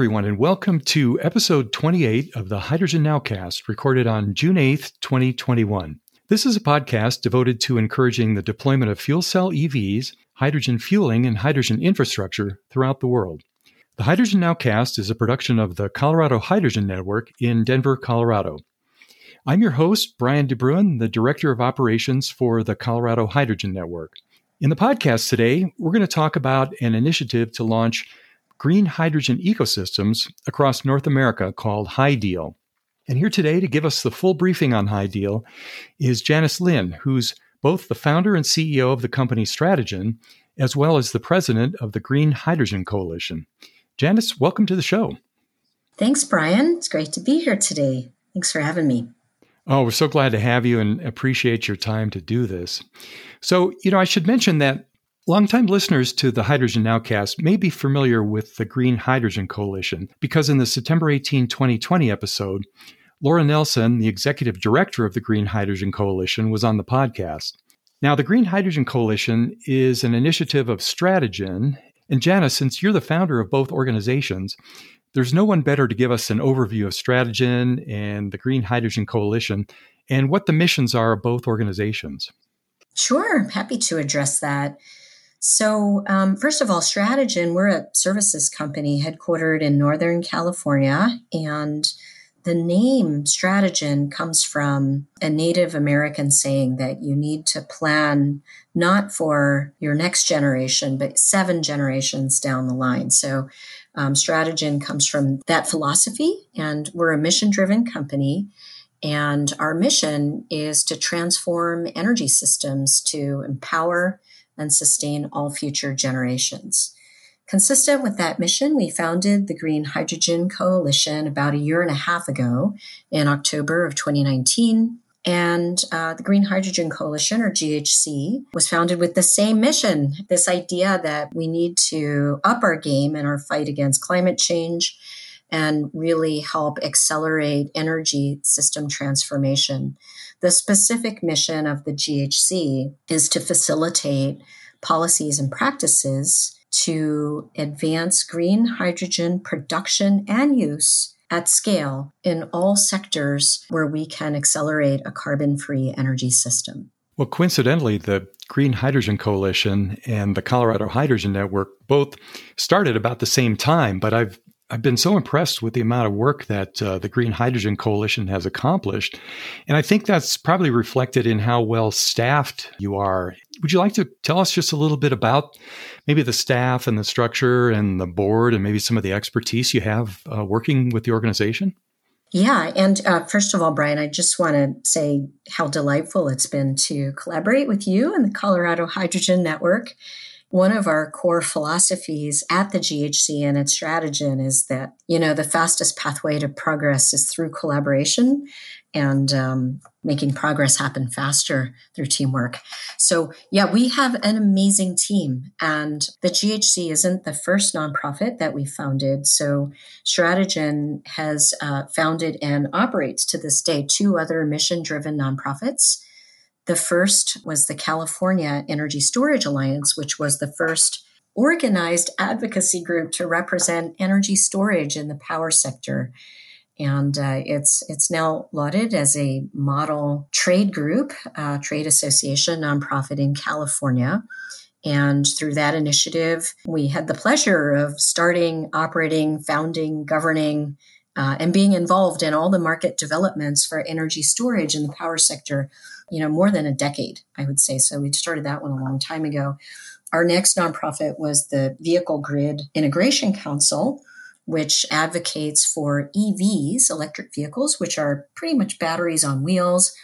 everyone, and welcome to episode 28 of the Hydrogen Nowcast, recorded on June 8th, 2021. This is a podcast devoted to encouraging the deployment of fuel cell EVs, hydrogen fueling, and hydrogen infrastructure throughout the world. The Hydrogen Nowcast is a production of the Colorado Hydrogen Network in Denver, Colorado. I'm your host, Brian DeBruin, the Director of Operations for the Colorado Hydrogen Network. In the podcast today, we're going to talk about an initiative to launch green hydrogen ecosystems across North America called HyDeal. And here today to give us the full briefing on HyDeal is Janice Lin, who's both the founder and CEO of the company Strategen, as well as the president of the Green Hydrogen Coalition. Janice, welcome to the show. Thanks, Brian. It's great to be here today. Thanks for having me. Oh, we're so glad to have you and appreciate your time to do this. So, you know, I should mention that Longtime listeners to the Hydrogen Nowcast may be familiar with the Green Hydrogen Coalition because in the September 18, 2020 episode, Laura Nelson, the executive director of the Green Hydrogen Coalition, was on the podcast. Now, the Green Hydrogen Coalition is an initiative of Strategen. And Janice, since you're the founder of both organizations, there's no one better to give us an overview of Strategen and the Green Hydrogen Coalition and what the missions are of both organizations. Sure, happy to address that. So, um, first of all, Strategen, we're a services company headquartered in Northern California. And the name Strategen comes from a Native American saying that you need to plan not for your next generation, but seven generations down the line. So, um, Strategen comes from that philosophy, and we're a mission driven company. And our mission is to transform energy systems to empower and sustain all future generations. Consistent with that mission, we founded the Green Hydrogen Coalition about a year and a half ago in October of 2019. And uh, the Green Hydrogen Coalition, or GHC, was founded with the same mission this idea that we need to up our game in our fight against climate change and really help accelerate energy system transformation. The specific mission of the GHC is to facilitate policies and practices to advance green hydrogen production and use at scale in all sectors where we can accelerate a carbon free energy system. Well, coincidentally, the Green Hydrogen Coalition and the Colorado Hydrogen Network both started about the same time, but I've I've been so impressed with the amount of work that uh, the Green Hydrogen Coalition has accomplished. And I think that's probably reflected in how well staffed you are. Would you like to tell us just a little bit about maybe the staff and the structure and the board and maybe some of the expertise you have uh, working with the organization? Yeah. And uh, first of all, Brian, I just want to say how delightful it's been to collaborate with you and the Colorado Hydrogen Network one of our core philosophies at the GHC and its Strategen is that, you know, the fastest pathway to progress is through collaboration and um, making progress happen faster through teamwork. So, yeah, we have an amazing team, and the GHC isn't the first nonprofit that we founded. So, Strategen has uh, founded and operates to this day two other mission driven nonprofits the first was the California Energy Storage Alliance, which was the first organized advocacy group to represent energy storage in the power sector. And uh, it's it's now lauded as a model trade group, uh, trade association, nonprofit in California. And through that initiative, we had the pleasure of starting, operating, founding, governing, uh, and being involved in all the market developments for energy storage in the power sector you know, more than a decade, I would say. So we started that one a long time ago. Our next nonprofit was the Vehicle Grid Integration Council, which advocates for EVs, electric vehicles, which are pretty much batteries on wheels,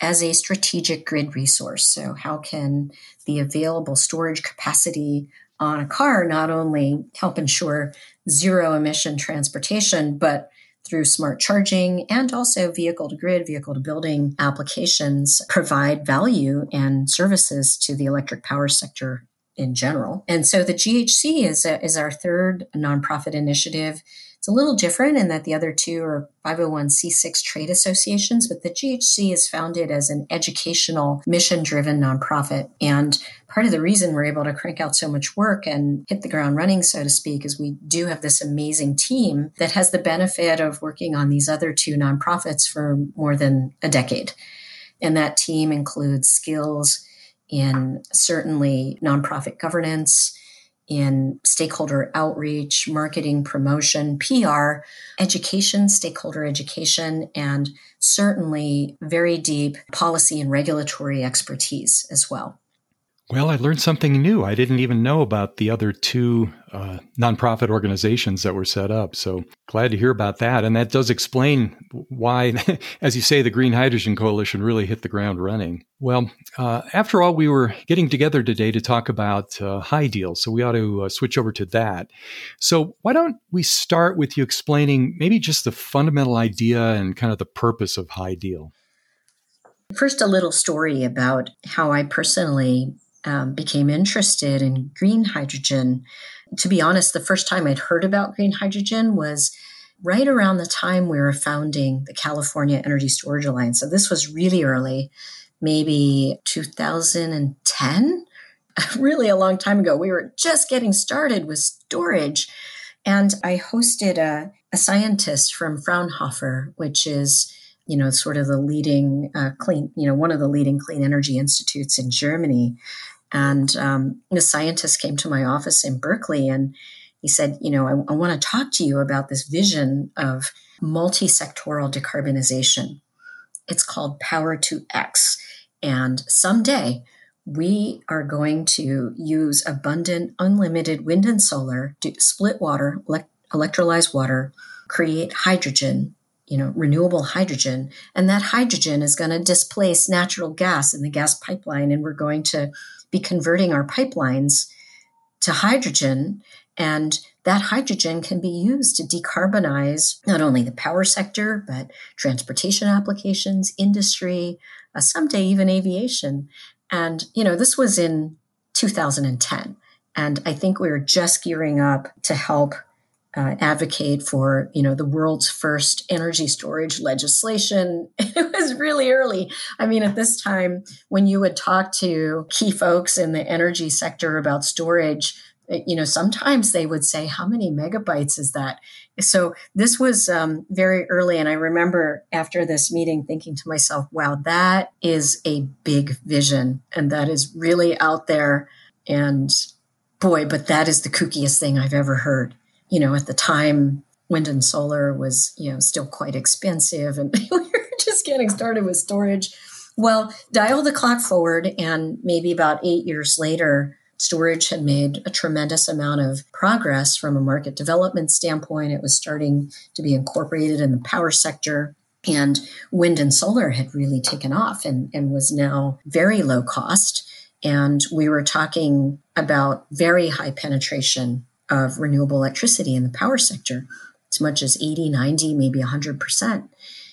as a strategic grid resource. So, how can the available storage capacity on a car not only help ensure zero emission transportation, but through smart charging and also vehicle to grid, vehicle to building applications provide value and services to the electric power sector in general. And so the GHC is, a, is our third nonprofit initiative It's a little different in that the other two are 501c6 trade associations, but the GHC is founded as an educational, mission driven nonprofit. And part of the reason we're able to crank out so much work and hit the ground running, so to speak, is we do have this amazing team that has the benefit of working on these other two nonprofits for more than a decade. And that team includes skills in certainly nonprofit governance, in stakeholder outreach, marketing, promotion, PR, education, stakeholder education, and certainly very deep policy and regulatory expertise as well. Well, I learned something new. I didn't even know about the other two uh, nonprofit organizations that were set up. So glad to hear about that. And that does explain why, as you say, the Green Hydrogen Coalition really hit the ground running. Well, uh, after all, we were getting together today to talk about uh, HyDeal. So we ought to uh, switch over to that. So why don't we start with you explaining maybe just the fundamental idea and kind of the purpose of HyDeal? First, a little story about how I personally um, became interested in green hydrogen. To be honest, the first time I'd heard about green hydrogen was right around the time we were founding the California Energy Storage Alliance. So this was really early, maybe 2010, really a long time ago. We were just getting started with storage. And I hosted a, a scientist from Fraunhofer, which is you know, sort of the leading uh, clean, you know, one of the leading clean energy institutes in Germany. And um, the scientist came to my office in Berkeley and he said, You know, I, I want to talk to you about this vision of multi sectoral decarbonization. It's called Power to X. And someday we are going to use abundant, unlimited wind and solar to split water, elect- electrolyze water, create hydrogen, you know, renewable hydrogen. And that hydrogen is going to displace natural gas in the gas pipeline. And we're going to be converting our pipelines to hydrogen. And that hydrogen can be used to decarbonize not only the power sector, but transportation applications, industry, uh, someday even aviation. And, you know, this was in 2010. And I think we were just gearing up to help uh, advocate for you know the world's first energy storage legislation. It was really early. I mean at this time when you would talk to key folks in the energy sector about storage you know sometimes they would say how many megabytes is that? So this was um, very early and i remember after this meeting thinking to myself wow that is a big vision and that is really out there. And boy but that is the kookiest thing i've ever heard you know, at the time, wind and solar was, you know, still quite expensive and we were just getting started with storage. Well, dial the clock forward, and maybe about eight years later, storage had made a tremendous amount of progress from a market development standpoint. It was starting to be incorporated in the power sector. And wind and solar had really taken off and, and was now very low cost. And we were talking about very high penetration of renewable electricity in the power sector, as much as 80, 90, maybe 100%.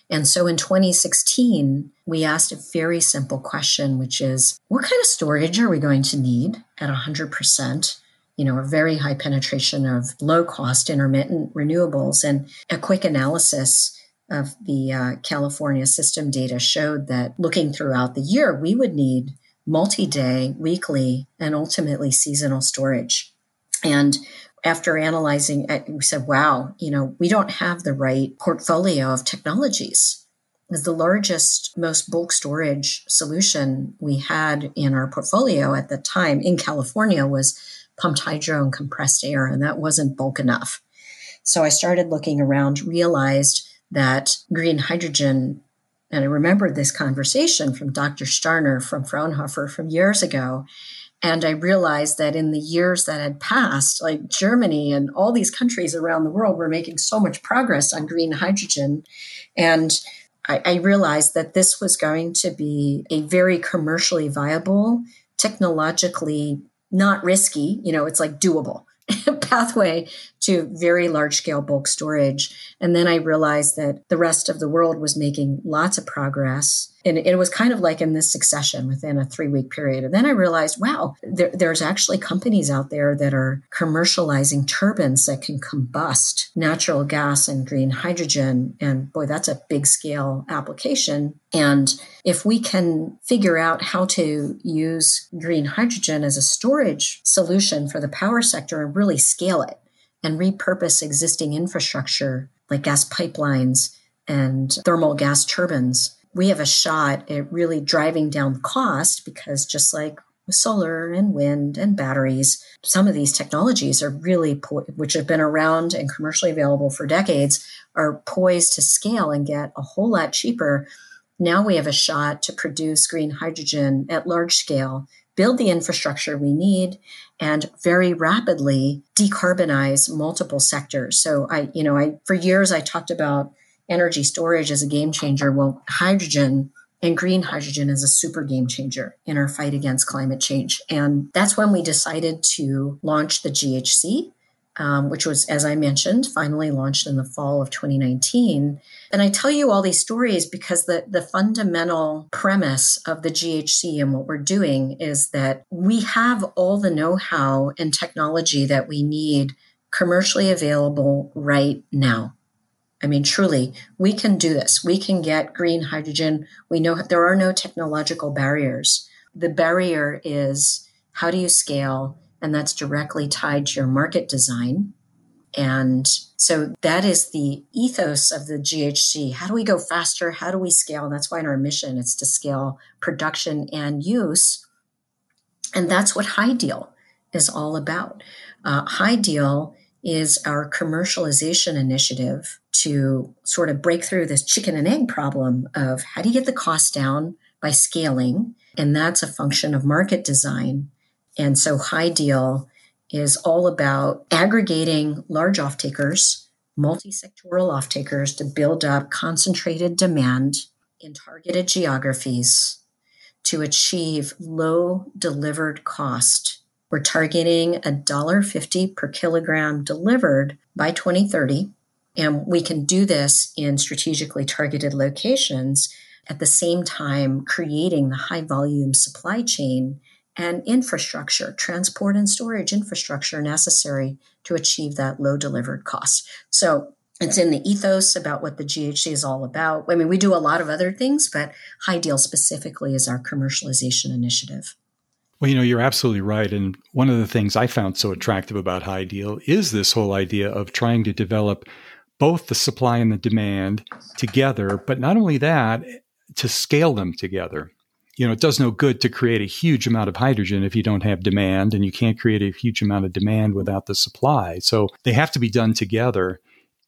And so in 2016, we asked a very simple question, which is what kind of storage are we going to need at 100%? You know, a very high penetration of low cost intermittent renewables. And a quick analysis of the uh, California system data showed that looking throughout the year, we would need multi day, weekly, and ultimately seasonal storage. And after analyzing it, we said, wow, you know, we don't have the right portfolio of technologies. The largest, most bulk storage solution we had in our portfolio at the time in California was pumped hydro and compressed air, and that wasn't bulk enough. So I started looking around, realized that green hydrogen, and I remembered this conversation from Dr. Sterner from Fraunhofer from years ago. And I realized that in the years that had passed, like Germany and all these countries around the world were making so much progress on green hydrogen. And I, I realized that this was going to be a very commercially viable, technologically not risky, you know, it's like doable pathway to very large scale bulk storage. And then I realized that the rest of the world was making lots of progress. And it was kind of like in this succession within a three week period. And then I realized, wow, there, there's actually companies out there that are commercializing turbines that can combust natural gas and green hydrogen. And boy, that's a big scale application. And if we can figure out how to use green hydrogen as a storage solution for the power sector and really scale it and repurpose existing infrastructure like gas pipelines and thermal gas turbines, we have a shot at really driving down cost because just like with solar and wind and batteries, some of these technologies are really, po- which have been around and commercially available for decades, are poised to scale and get a whole lot cheaper. Now we have a shot to produce green hydrogen at large scale build the infrastructure we need and very rapidly decarbonize multiple sectors. So I, you know, I for years I talked about energy storage as a game changer. Well, hydrogen and green hydrogen is a super game changer in our fight against climate change. And that's when we decided to launch the GHC, um, which was, as I mentioned, finally launched in the fall of 2019. And I tell you all these stories because the, the fundamental premise of the GHC and what we're doing is that we have all the know how and technology that we need commercially available right now. I mean, truly, we can do this. We can get green hydrogen. We know there are no technological barriers. The barrier is how do you scale? And that's directly tied to your market design. And so that is the ethos of the GHC. How do we go faster? How do we scale? And that's why in our mission, it's to scale production and use. And that's what HyDeal is all about. Uh, Deal is our commercialization initiative to sort of break through this chicken and egg problem of how do you get the cost down by scaling? And that's a function of market design. And so HyDeal is all about aggregating large off takers, multi sectoral off takers to build up concentrated demand in targeted geographies to achieve low delivered cost. We're targeting $1.50 per kilogram delivered by 2030. And we can do this in strategically targeted locations at the same time creating the high volume supply chain and infrastructure, transport and storage infrastructure necessary to achieve that low delivered cost. So it's in the ethos about what the GHC is all about. I mean, we do a lot of other things, but HyDeal specifically is our commercialization initiative. Well, you know, you're absolutely right. And one of the things I found so attractive about HyDeal is this whole idea of trying to develop both the supply and the demand together, but not only that, to scale them together you know, it does no good to create a huge amount of hydrogen if you don't have demand, and you can't create a huge amount of demand without the supply. So they have to be done together.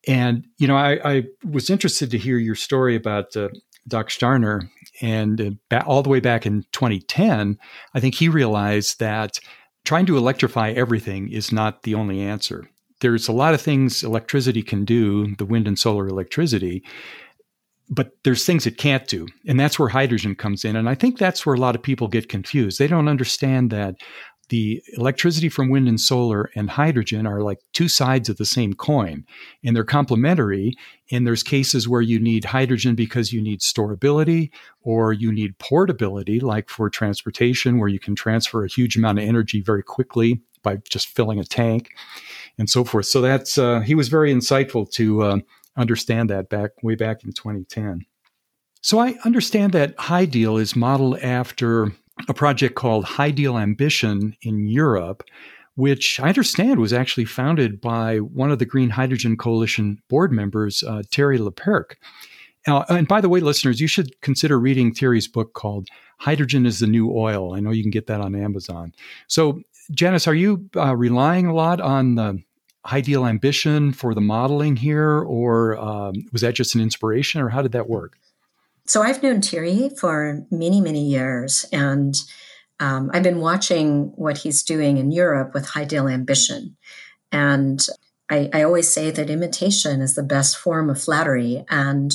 And, you know, I, I was interested to hear your story about uh, Doc Sterner. And uh, all the way back in 2010, I think he realized that trying to electrify everything is not the only answer. There's a lot of things electricity can do, the wind and solar electricity, but there's things it can't do. And that's where hydrogen comes in. And I think that's where a lot of people get confused. They don't understand that the electricity from wind and solar and hydrogen are like two sides of the same coin and they're complementary. And there's cases where you need hydrogen because you need storability or you need portability, like for transportation, where you can transfer a huge amount of energy very quickly by just filling a tank and so forth. So that's, uh, he was very insightful to, uh, understand that back way back in 2010. So I understand that HyDeal is modeled after a project called HyDeal Ambition in Europe, which I understand was actually founded by one of the Green Hydrogen Coalition board members, uh, Thierry Lepercq. Uh, and by the way, listeners, you should consider reading Thierry's book called Hydrogen is the New Oil. I know you can get that on Amazon. So, Janice, are you uh, relying a lot on the HyDeal ambition for the modeling here, or um, was that just an inspiration, or how did that work? So I've known Thierry for many, many years, and um, I've been watching what he's doing in Europe with HyDeal ambition. And I, I, always say that imitation is the best form of flattery. And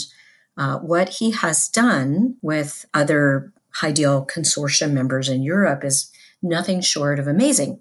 uh, what he has done with other HyDeal consortium members in Europe is nothing short of amazing.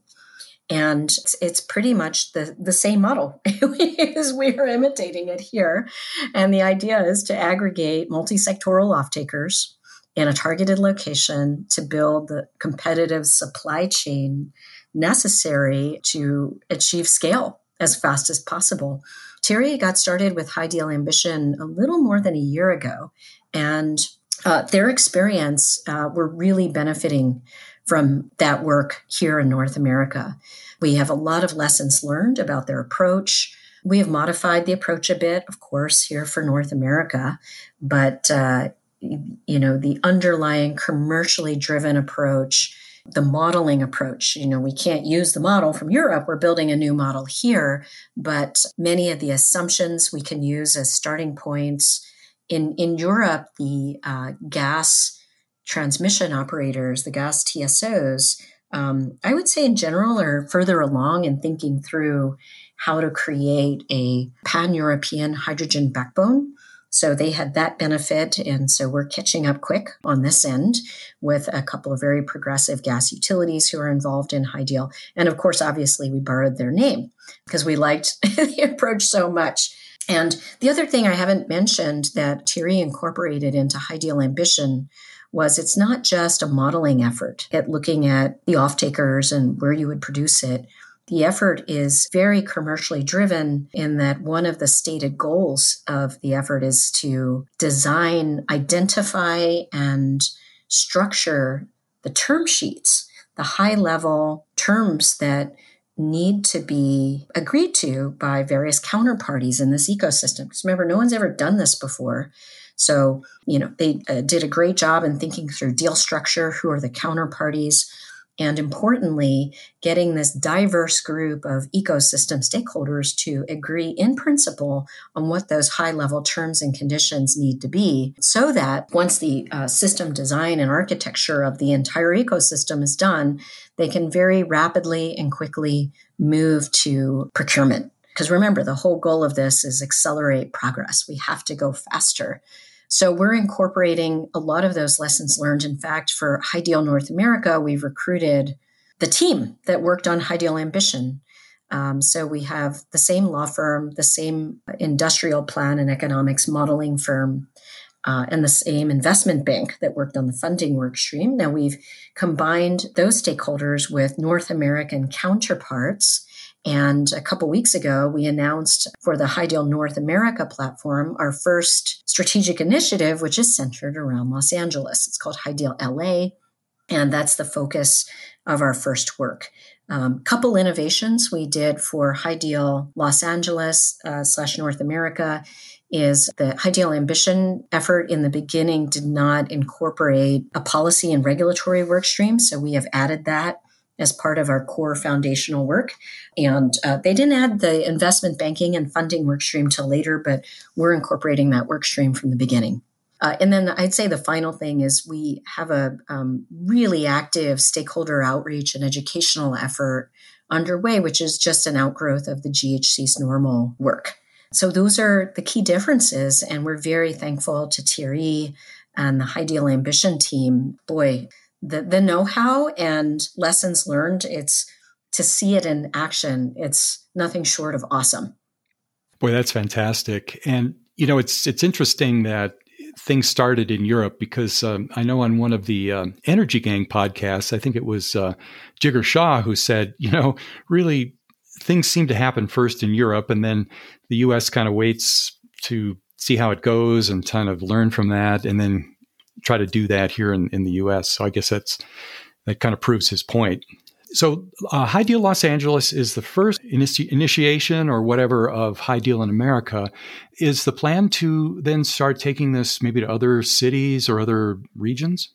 And it's, it's pretty much the, the same model as we are imitating it here. And the idea is to aggregate multi-sectoral off-takers in a targeted location to build the competitive supply chain necessary to achieve scale as fast as possible. Thierry got started with HyDeal Ambition a little more than a year ago, and uh, their experience uh, were really benefiting from that work here in North America. We have a lot of lessons learned about their approach. We have modified the approach a bit, of course, here for North America, but uh, you know the underlying commercially driven approach the modeling approach. You know, we can't use the model from Europe. We're building a new model here, but many of the assumptions we can use as starting points. In, in Europe, the uh, gas transmission operators, the gas TSOs, um, I would say in general are further along in thinking through how to create a pan European hydrogen backbone so they had that benefit. And so we're catching up quick on this end with a couple of very progressive gas utilities who are involved in HyDeal. And of course, obviously, we borrowed their name because we liked the approach so much. And the other thing I haven't mentioned that Thierry incorporated into HyDeal Ambition was it's not just a modeling effort at looking at the off takers and where you would produce it, the effort is very commercially driven in that one of the stated goals of the effort is to design, identify, and structure the term sheets, the high level terms that need to be agreed to by various counterparties in this ecosystem. Because remember, no one's ever done this before. So, you know, they uh, did a great job in thinking through deal structure. Who are the counterparties? and importantly, getting this diverse group of ecosystem stakeholders to agree in principle on what those high level terms and conditions need to be so that once the uh, system design and architecture of the entire ecosystem is done, they can very rapidly and quickly move to procurement. Because remember, the whole goal of this is accelerate progress. We have to go faster. So we're incorporating a lot of those lessons learned. In fact, for HyDeal North America, we've recruited the team that worked on HyDeal Ambition. Um, so we have the same law firm, the same industrial plan and economics modeling firm, uh, and the same investment bank that worked on the funding work stream. Now we've combined those stakeholders with North American counterparts and a couple weeks ago, we announced for the HyDeal North America platform our first strategic initiative, which is centered around Los Angeles. It's called HyDeal LA, and that's the focus of our first work. Um, couple innovations we did for HyDeal Los Angeles uh, slash North America is the HyDeal Ambition effort in the beginning did not incorporate a policy and regulatory work stream. So we have added that as part of our core foundational work. And uh, they didn't add the investment banking and funding work stream till later, but we're incorporating that work stream from the beginning. Uh, and then I'd say the final thing is we have a um, really active stakeholder outreach and educational effort underway, which is just an outgrowth of the GHC's normal work. So those are the key differences. And we're very thankful to Thierry and the HyDeal Ambition team. Boy, the, the know-how and lessons learned it's to see it in action it's nothing short of awesome. Boy that's fantastic. And you know it's it's interesting that things started in Europe because um, I know on one of the uh, Energy Gang podcasts, I think it was uh, Jigar Shah who said, you know, really things seem to happen first in Europe and then the US kind of waits to see how it goes and kind of learn from that. And then try to do that here in, in the U.S. So I guess that's that kind of proves his point. So uh, HyDeal Los Angeles is the first initi- initiation or whatever of HyDeal in America. Is the plan to then start taking this maybe to other cities or other regions?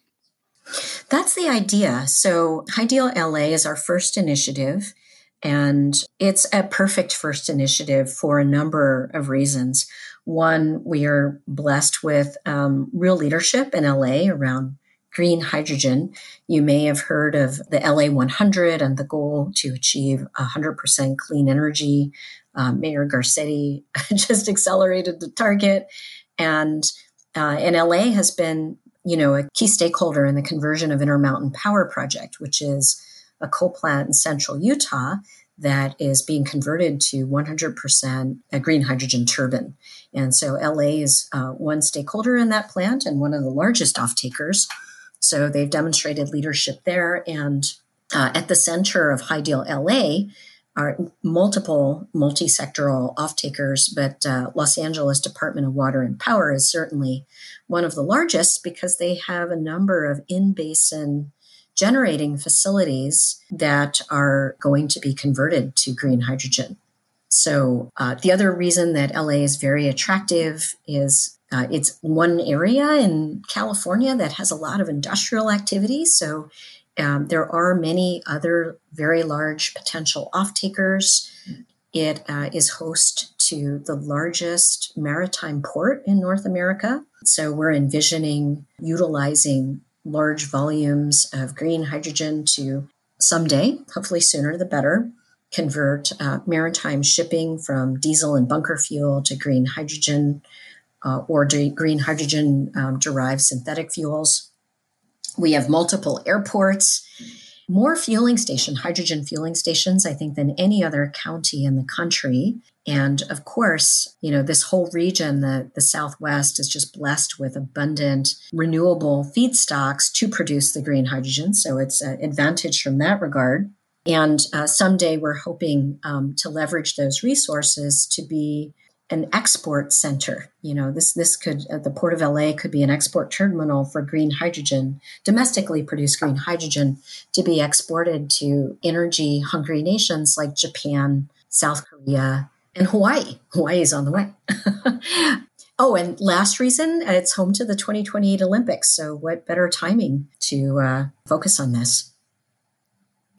That's the idea. So HyDeal LA is our first initiative. And it's a perfect first initiative for a number of reasons. One, we are blessed with um, real leadership in LA around green hydrogen. You may have heard of the LA 100 and the goal to achieve 100% clean energy. Um, Mayor Garcetti just accelerated the target. And, uh, and LA has been, you know, a key stakeholder in the conversion of Intermountain Power Project, which is a coal plant in central Utah that is being converted to 100% a green hydrogen turbine. And so LA is uh, one stakeholder in that plant and one of the largest off takers. So they've demonstrated leadership there. And uh, at the center of HyDeal LA are multiple multi-sectoral off-takers, but uh, Los Angeles Department of Water and Power is certainly one of the largest because they have a number of in-basin generating facilities that are going to be converted to green hydrogen. So, uh, the other reason that LA is very attractive is uh, it's one area in California that has a lot of industrial activity. So, um, there are many other very large potential off takers. It uh, is host to the largest maritime port in North America. So, we're envisioning utilizing large volumes of green hydrogen to someday, hopefully sooner the better, convert uh, maritime shipping from diesel and bunker fuel to green hydrogen uh, or de- green hydrogen um, derived synthetic fuels. We have multiple airports more fueling station, hydrogen fueling stations, I think, than any other county in the country. And of course, you know, this whole region, the, the Southwest, is just blessed with abundant renewable feedstocks to produce the green hydrogen. So it's an advantage from that regard. And uh, someday we're hoping um, to leverage those resources to be an export center. You know, this this could uh, the port of LA could be an export terminal for green hydrogen, domestically produced green hydrogen, to be exported to energy hungry nations like Japan, South Korea, and Hawaii. Hawaii is on the way. oh, and last reason, it's home to the 2028 Olympics. So, what better timing to uh, focus on this?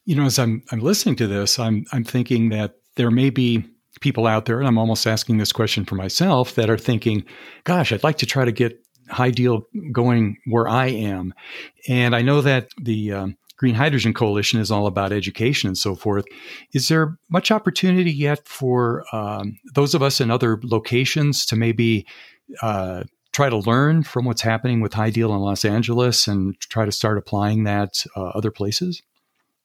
You know, as I'm I'm listening to this, I'm I'm thinking that there may be people out there, and I'm almost asking this question for myself, that are thinking, gosh, I'd like to try to get HyDeal going where I am. And I know that the um, Green Hydrogen Coalition is all about education and so forth. Is there much opportunity yet for um, those of us in other locations to maybe uh, try to learn from what's happening with HyDeal in Los Angeles and try to start applying that uh, other places?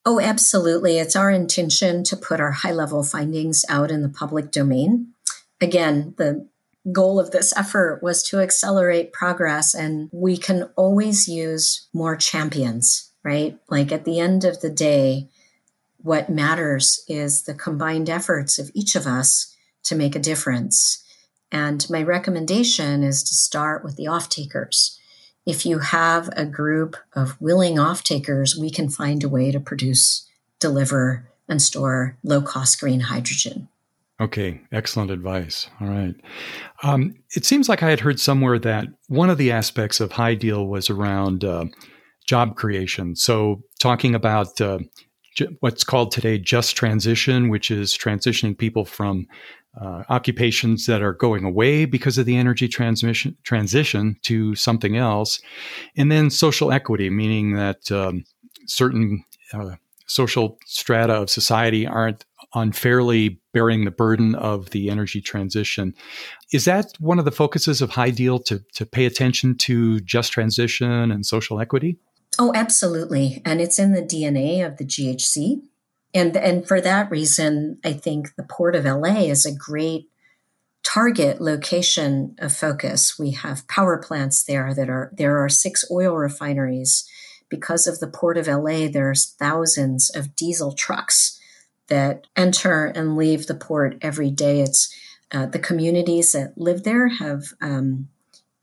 Oh, absolutely. It's our intention to put our high level findings out in the public domain. Again, the goal of this effort was to accelerate progress, and we can always use more champions, right? Like at the end of the day, what matters is the combined efforts of each of us to make a difference. And my recommendation is to start with the off takers if you have a group of willing off takers, we can find a way to produce, deliver, and store low cost green hydrogen. Okay, excellent advice. All right. Um, it seems like I had heard somewhere that one of the aspects of HyDeal was around uh, job creation. So, talking about uh, what's called today just transition, which is transitioning people from uh, occupations that are going away because of the energy transmission transition to something else, and then social equity, meaning that um, certain uh, social strata of society aren't unfairly bearing the burden of the energy transition. Is that one of the focuses of HyDeal to to pay attention to just transition and social equity? Oh, absolutely, and it's in the DNA of the GHC and and for that reason, I think the Port of LA is a great target location of focus. We have power plants there that are there are six oil refineries. Because of the Port of LA, there's thousands of diesel trucks that enter and leave the port every day. It's uh, the communities that live there have um,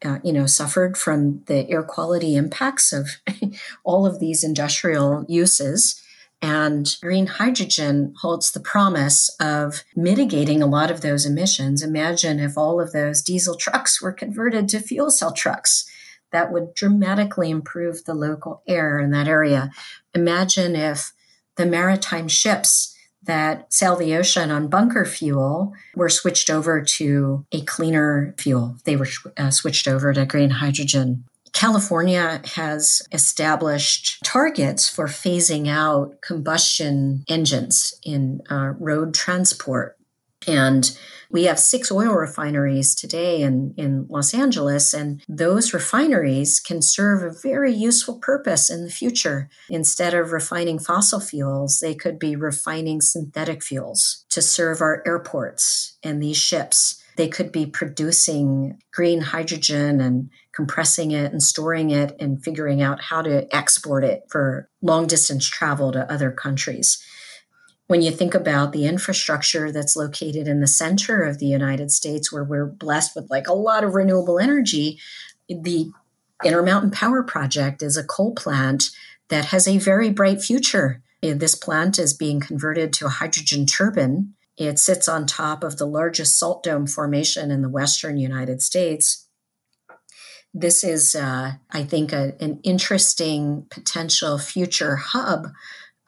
uh, you know suffered from the air quality impacts of all of these industrial uses and green hydrogen holds the promise of mitigating a lot of those emissions. Imagine if all of those diesel trucks were converted to fuel cell trucks. That would dramatically improve the local air in that area. Imagine if the maritime ships that sail the ocean on bunker fuel were switched over to a cleaner fuel. They were uh, switched over to green hydrogen. California has established targets for phasing out combustion engines in uh, road transport. And we have six oil refineries today in, in Los Angeles, and those refineries can serve a very useful purpose in the future. Instead of refining fossil fuels, they could be refining synthetic fuels to serve our airports and these ships. They could be producing green hydrogen and compressing it and storing it and figuring out how to export it for long distance travel to other countries when you think about the infrastructure that's located in the center of the United States, where we're blessed with like a lot of renewable energy, the Intermountain Power Project is a coal plant that has a very bright future. This plant is being converted to a hydrogen turbine. It sits on top of the largest salt dome formation in the western United States. This is, uh, I think, a, an interesting potential future hub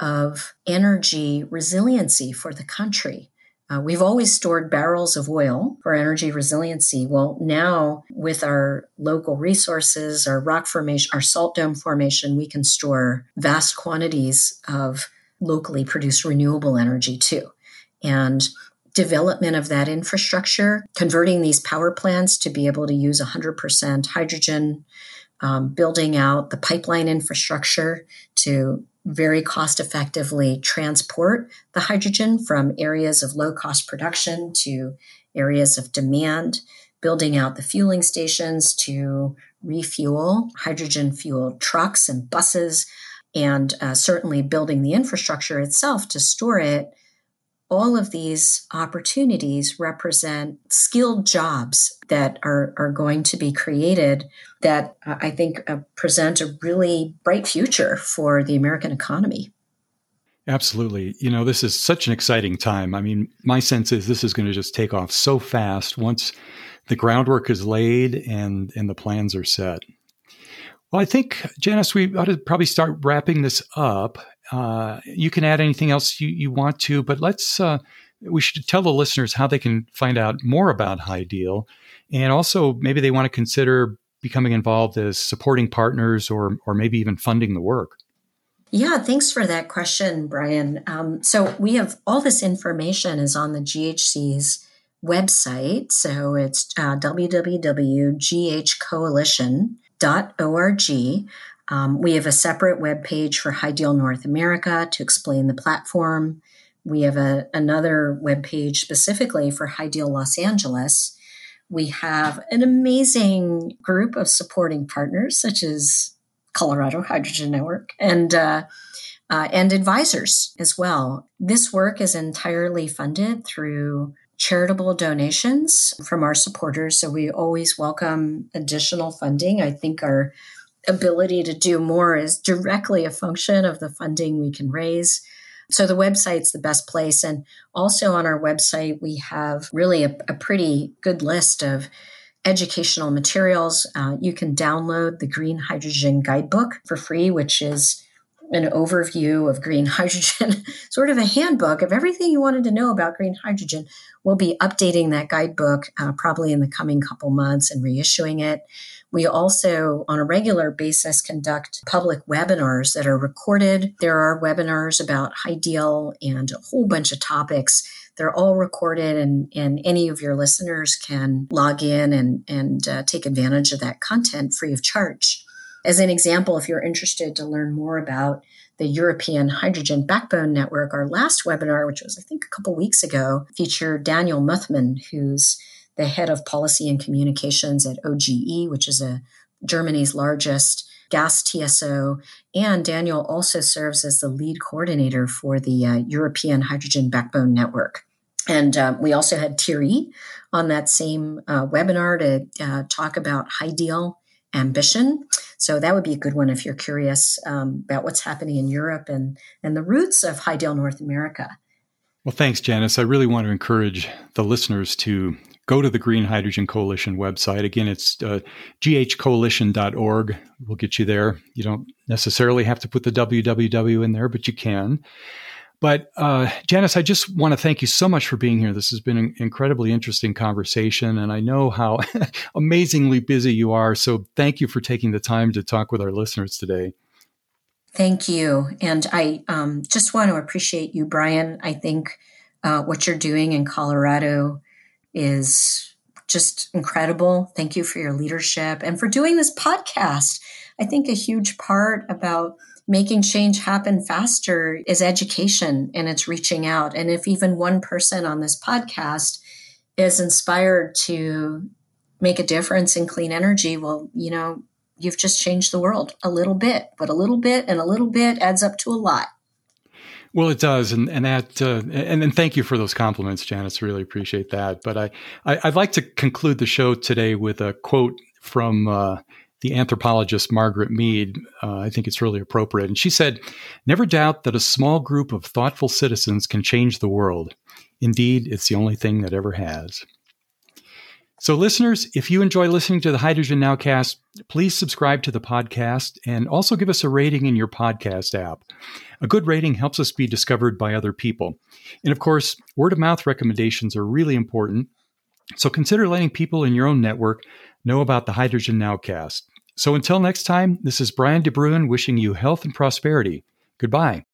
of energy resiliency for the country. Uh, we've always stored barrels of oil for energy resiliency. Well, now with our local resources, our rock formation, our salt dome formation, we can store vast quantities of locally produced renewable energy too. And development of that infrastructure, converting these power plants to be able to use 100% hydrogen, um, building out the pipeline infrastructure to very cost effectively transport the hydrogen from areas of low cost production to areas of demand, building out the fueling stations to refuel hydrogen fueled trucks and buses, and uh, certainly building the infrastructure itself to store it all of these opportunities represent skilled jobs that are, are going to be created that uh, I think uh, present a really bright future for the American economy. Absolutely. You know, this is such an exciting time. I mean, my sense is this is going to just take off so fast once the groundwork is laid and and the plans are set. Well, I think Janice, we ought to probably start wrapping this up. Uh, you can add anything else you, you want to, but let's, uh, we should tell the listeners how they can find out more about HyDeal, And also, maybe they want to consider becoming involved as supporting partners or, or maybe even funding the work. Yeah, thanks for that question, Brian. Um, so we have all this information is on the GHC's website. So it's uh, www.ghcoalition.org. Um, we have a separate web page for Hydeal North America to explain the platform. We have a, another web page specifically for Hydeal Los Angeles. We have an amazing group of supporting partners, such as Colorado Hydrogen Network and uh, uh, and advisors as well. This work is entirely funded through charitable donations from our supporters. So we always welcome additional funding. I think our ability to do more is directly a function of the funding we can raise. So the website's the best place. And also on our website, we have really a, a pretty good list of educational materials. Uh, you can download the Green Hydrogen Guidebook for free, which is an overview of green hydrogen, sort of a handbook of everything you wanted to know about green hydrogen. We'll be updating that guidebook uh, probably in the coming couple months and reissuing it. We also, on a regular basis, conduct public webinars that are recorded. There are webinars about Hydeal and a whole bunch of topics. They're all recorded, and, and any of your listeners can log in and, and uh, take advantage of that content free of charge. As an example, if you're interested to learn more about the European Hydrogen Backbone Network, our last webinar, which was, I think, a couple weeks ago, featured Daniel Muthmann, who's the head of policy and communications at OGE, which is a Germany's largest gas TSO. And Daniel also serves as the lead coordinator for the uh, European Hydrogen Backbone Network. And uh, we also had Thierry on that same uh, webinar to uh, talk about Hydeal ambition. So that would be a good one if you're curious um, about what's happening in Europe and, and the roots of Hydeal North America. Well, thanks, Janice. I really want to encourage the listeners to go to the Green Hydrogen Coalition website. Again, it's uh, ghcoalition.org. We'll get you there. You don't necessarily have to put the www in there, but you can. But uh, Janice, I just want to thank you so much for being here. This has been an incredibly interesting conversation, and I know how amazingly busy you are. So thank you for taking the time to talk with our listeners today. Thank you. And I um, just want to appreciate you, Brian. I think Uh, what you're doing in Colorado is just incredible. Thank you for your leadership and for doing this podcast. I think a huge part about making change happen faster is education and it's reaching out. And if even one person on this podcast is inspired to make a difference in clean energy, well, you know, you've just changed the world a little bit, but a little bit and a little bit adds up to a lot. Well, it does, and and that uh, and and thank you for those compliments, Janice. Really appreciate that. But I, I would like to conclude the show today with a quote from uh, the anthropologist Margaret Mead. Uh, I think it's really appropriate, and she said, "Never doubt that a small group of thoughtful citizens can change the world. Indeed, it's the only thing that ever has." So, listeners, if you enjoy listening to the Hydrogen Nowcast, please subscribe to the podcast and also give us a rating in your podcast app. A good rating helps us be discovered by other people. And of course, word of mouth recommendations are really important. So consider letting people in your own network know about the Hydrogen Nowcast. So until next time, this is Brian DeBruin wishing you health and prosperity. Goodbye.